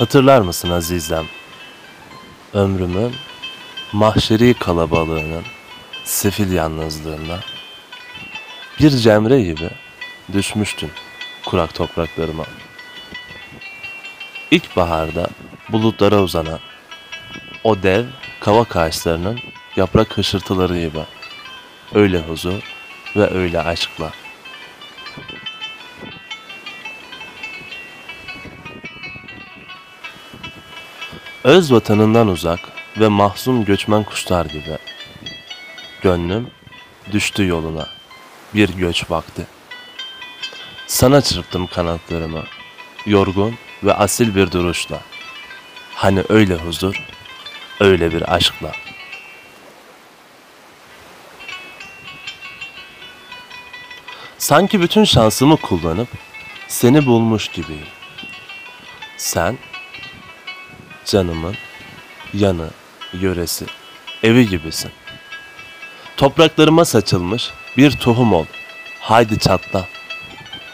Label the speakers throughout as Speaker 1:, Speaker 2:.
Speaker 1: Hatırlar mısın azizem? Ömrümün mahşeri kalabalığının sefil yalnızlığında bir cemre gibi düşmüştün kurak topraklarıma. İlkbaharda bulutlara uzanan o dev kavak ağaçlarının yaprak hışırtıları gibi. Öyle huzur ve öyle aşkla. Öz vatanından uzak ve mahzun göçmen kuşlar gibi. Gönlüm düştü yoluna. Bir göç vakti. Sana çırptım kanatlarımı. Yorgun ve asil bir duruşla. Hani öyle huzur, öyle bir aşkla. Sanki bütün şansımı kullanıp seni bulmuş gibiyim. Sen canımın yanı, yöresi, evi gibisin. Topraklarıma saçılmış bir tohum ol. Haydi çatla.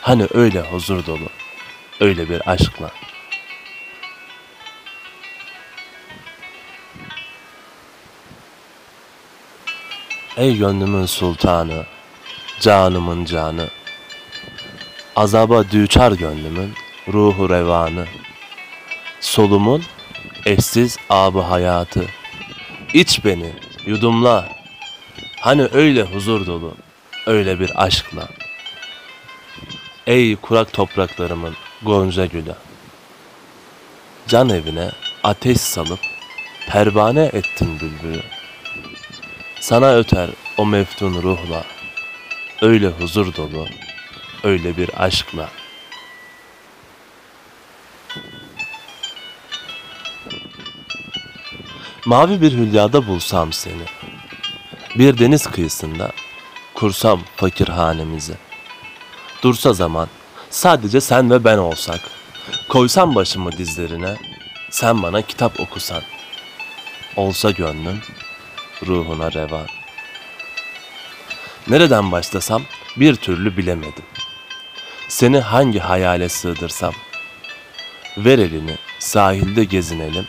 Speaker 1: Hani öyle huzur dolu, öyle bir aşkla. Ey gönlümün sultanı, canımın canı. Azaba düçar gönlümün ruhu revanı. Solumun eşsiz abı hayatı. İç beni, yudumla. Hani öyle huzur dolu, öyle bir aşkla. Ey kurak topraklarımın gonca gülü. Can evine ateş salıp pervane ettin bülbülü. Sana öter o meftun ruhla, öyle huzur dolu, öyle bir aşkla. Mavi bir hülyada bulsam seni, bir deniz kıyısında kursam fakir hanemizi. Dursa zaman, sadece sen ve ben olsak, koysam başımı dizlerine, sen bana kitap okusan. Olsa gönlüm, ruhuna revan. Nereden başlasam bir türlü bilemedim. Seni hangi hayale sığdırsam? Ver elini sahilde gezinelim.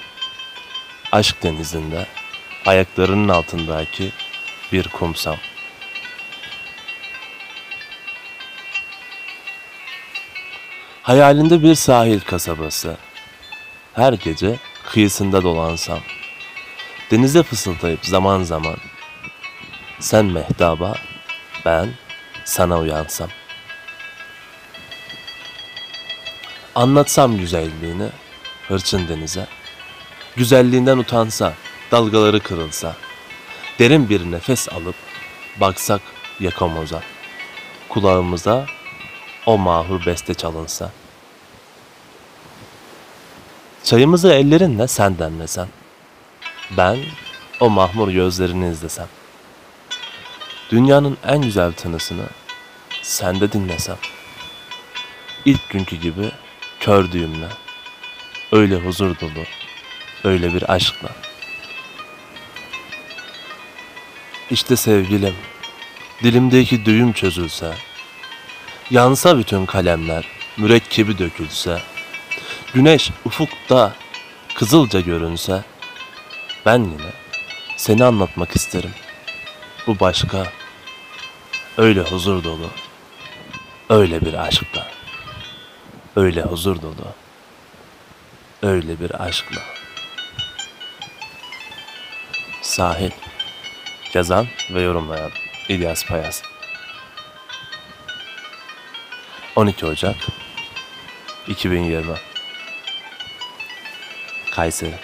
Speaker 1: Aşk denizinde ayaklarının altındaki bir kumsal. Hayalinde bir sahil kasabası. Her gece kıyısında dolansam. Denize fısıldayıp zaman zaman. Sen mehtaba, ben sana uyansam. Anlatsam güzelliğini hırçın denize. Güzelliğinden utansa, dalgaları kırılsa. Derin bir nefes alıp baksak yakamoza. Kulağımıza o mahur beste çalınsa. Çayımızı ellerinle sen demlesen. Ben o mahmur gözlerini izlesem. Dünyanın en güzel tınısını sende dinlesem. İlk günkü gibi kör düğümle. Öyle huzur dolu, öyle bir aşkla. İşte sevgilim, dilimdeki düğüm çözülse, yansa bütün kalemler, mürekkebi dökülse, güneş ufukta kızılca görünse, ben yine seni anlatmak isterim. Bu başka, öyle huzur dolu, öyle bir aşkla, öyle huzur dolu, öyle bir aşkla. Sahil, yazan ve yorumlayan İlyas Payas. 12 Ocak 2020 Kayseri